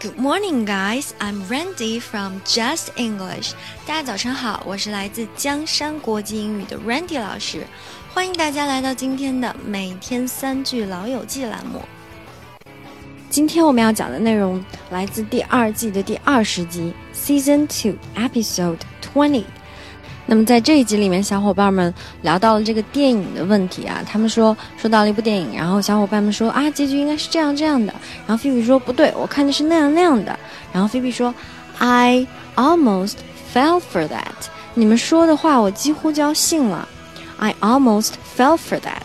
Good morning, guys. I'm Randy from Just English. 大家早上好，我是来自江山国际英语的 Randy 老师，欢迎大家来到今天的每天三句老友记栏目。今天我们要讲的内容来自第二季的第二十集，Season Two, Episode Twenty。那么在这一集里面，小伙伴们聊到了这个电影的问题啊。他们说说到了一部电影，然后小伙伴们说啊，结局应该是这样这样的。然后菲比说不对，我看的是那样那样的。然后菲比说，I almost fell for that。你们说的话我几乎就要信了。I almost fell for that。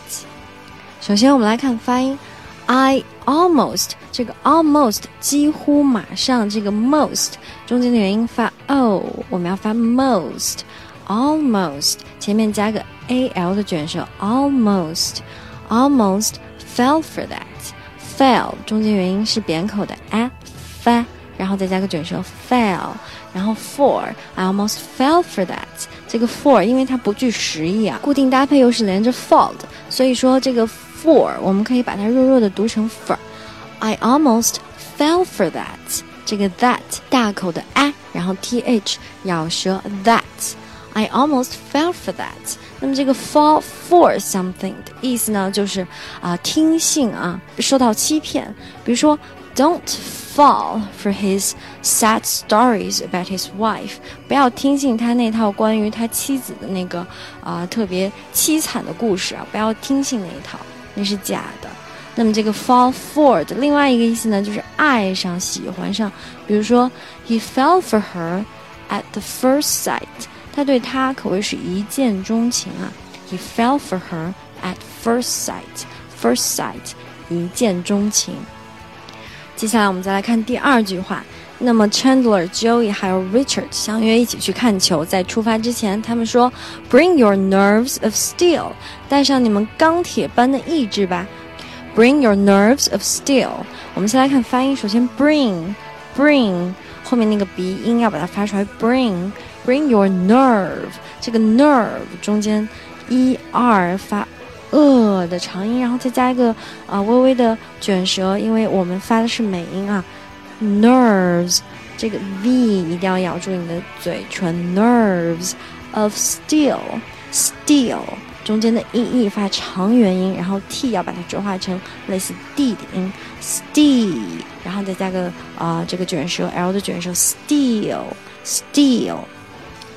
首先我们来看发音，I almost 这个 almost 几乎马上这个 most 中间的元音发 o，我们要发 most。almost 前面加个 a l 的卷舌，almost almost fell for that。fell 中间元音是扁口的 a f，然后再加个卷舌 fell，然后 for I almost fell for that。这个 for 因为它不具实意啊，固定搭配又是连着 fall 的，所以说这个 for 我们可以把它弱弱的读成 for。I almost fell for that。这个 that 大口的 a，然后 th 咬舌 that。 I almost fell for that。那么这个 fall for something 的意思呢，就是啊、呃、听信啊受到欺骗。比如说，Don't fall for his sad stories about his wife。不要听信他那套关于他妻子的那个啊、呃、特别凄惨的故事啊，不要听信那一套，那是假的。那么这个 fall for 的另外一个意思呢，就是爱上、喜欢上。比如说，He fell for her at the first sight。 他对她可谓是一见钟情啊！He fell for her at first sight. First sight，一见钟情。接下来我们再来看第二句话。那么 Chandler、Joey 还有 Richard 相约一起去看球，在出发之前，他们说：“Bring your nerves of steel，带上你们钢铁般的意志吧。”Bring your nerves of steel。我们先来看发音，首先 bring，bring 后面那个鼻音要把它发出来，bring。Bring your nerve，这个 nerve 中间一二发呃的长音，然后再加一个啊、微微的卷舌，因为我们发的是美音啊。Nerves 这个 v 一定要咬住你的嘴唇。Nerves of steel，steel 中间的 e e 发长元音，然后 t 要把它浊化成类似 d 的音，steel，然后再加个啊、这个卷舌 l 的卷舌，steel，steel。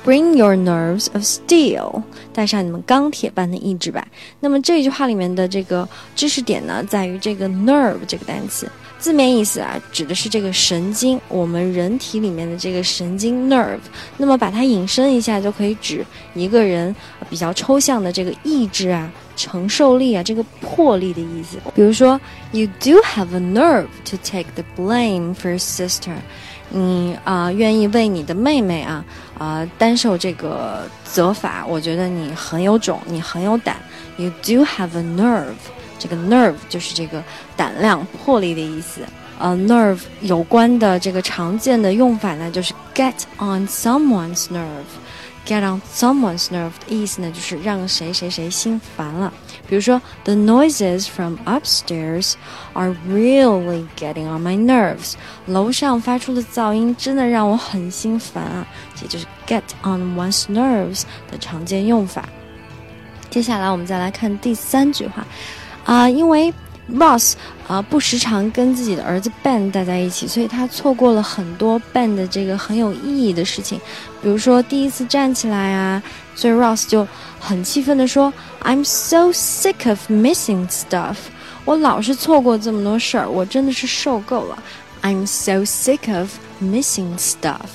Bring your nerves of steel，带上你们钢铁般的意志吧。那么这句话里面的这个知识点呢，在于这个 nerve 这个单词，字面意思啊，指的是这个神经，我们人体里面的这个神经 nerve。那么把它引申一下，就可以指一个人比较抽象的这个意志啊、承受力啊、这个魄力的意思。比如说，You do have a nerve to take the blame for your sister。你啊、愿意为你的妹妹啊啊、担受这个责罚，我觉得你很有种，你很有胆。You do have a nerve，这个 nerve 就是这个胆量、魄力的意思。呃，nerve 有关的这个常见的用法呢，就是 get on someone's nerve。Get on someone's nerve 的意思呢，就是让谁谁谁心烦了。比如说，The noises from upstairs are really getting on my nerves。楼上发出的噪音真的让我很心烦啊，这就是 get on one's nerves 的常见用法。接下来我们再来看第三句话，啊、因为 Ross 啊、不时常跟自己的儿子 Ben 待在一起，所以他错过了很多 Ben 的这个很有意义的事情，比如说第一次站起来啊，所以 Ross 就很气愤地说：“I'm so sick of missing stuff，我老是错过这么多事儿，我真的是受够了。I'm so sick of missing stuff。”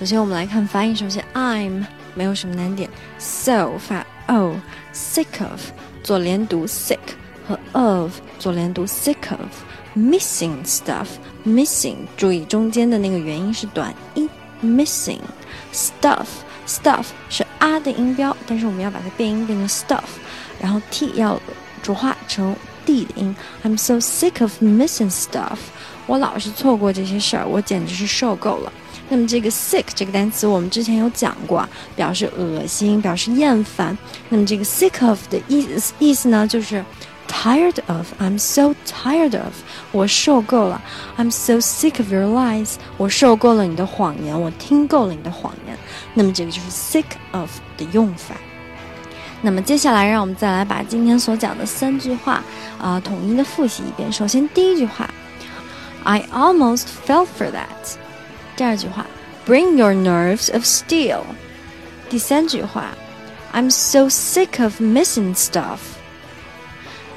首先我们来看发音，首先 I'm 没有什么难点，so 发 o，sick of 做连读 sick。和 of 做连读，sick of missing stuff missing，注意中间的那个元音是短音，missing stuff stuff 是啊的音标，但是我们要把它变音变成 stuff，然后 t 要浊化成 d 的音。I'm so sick of missing stuff，我老是错过这些事儿，我简直是受够了。那么这个 sick 这个单词我们之前有讲过，表示恶心，表示厌烦。那么这个 sick of 的意思意思呢，就是 tired of. I'm so tired of. 我受够了。I'm so sick of your lies. 我受够了你的谎言，我听够了你的谎言。那么这个就是 sick of 的用法。那么接下来，让我们再来把今天所讲的三句话啊、呃、统一的复习一遍。首先第一句话，I almost fell for that。第二句话，Bring your nerves of steel。第三句话，I'm so sick of missing stuff。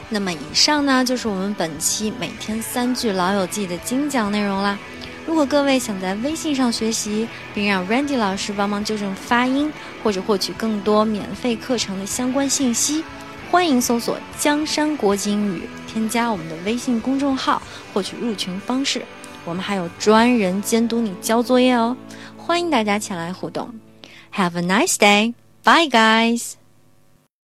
那么以上呢，就是我们本期每天三句老友记的精讲内容啦。如果各位想在微信上学习，并让 Randy 老师帮忙纠正发音，或者获取更多免费课程的相关信息，欢迎搜索“江山国际英语”，添加我们的微信公众号，获取入群方式。我们还有专人监督你交作业哦，欢迎大家前来互动。Have a nice day. Bye, guys.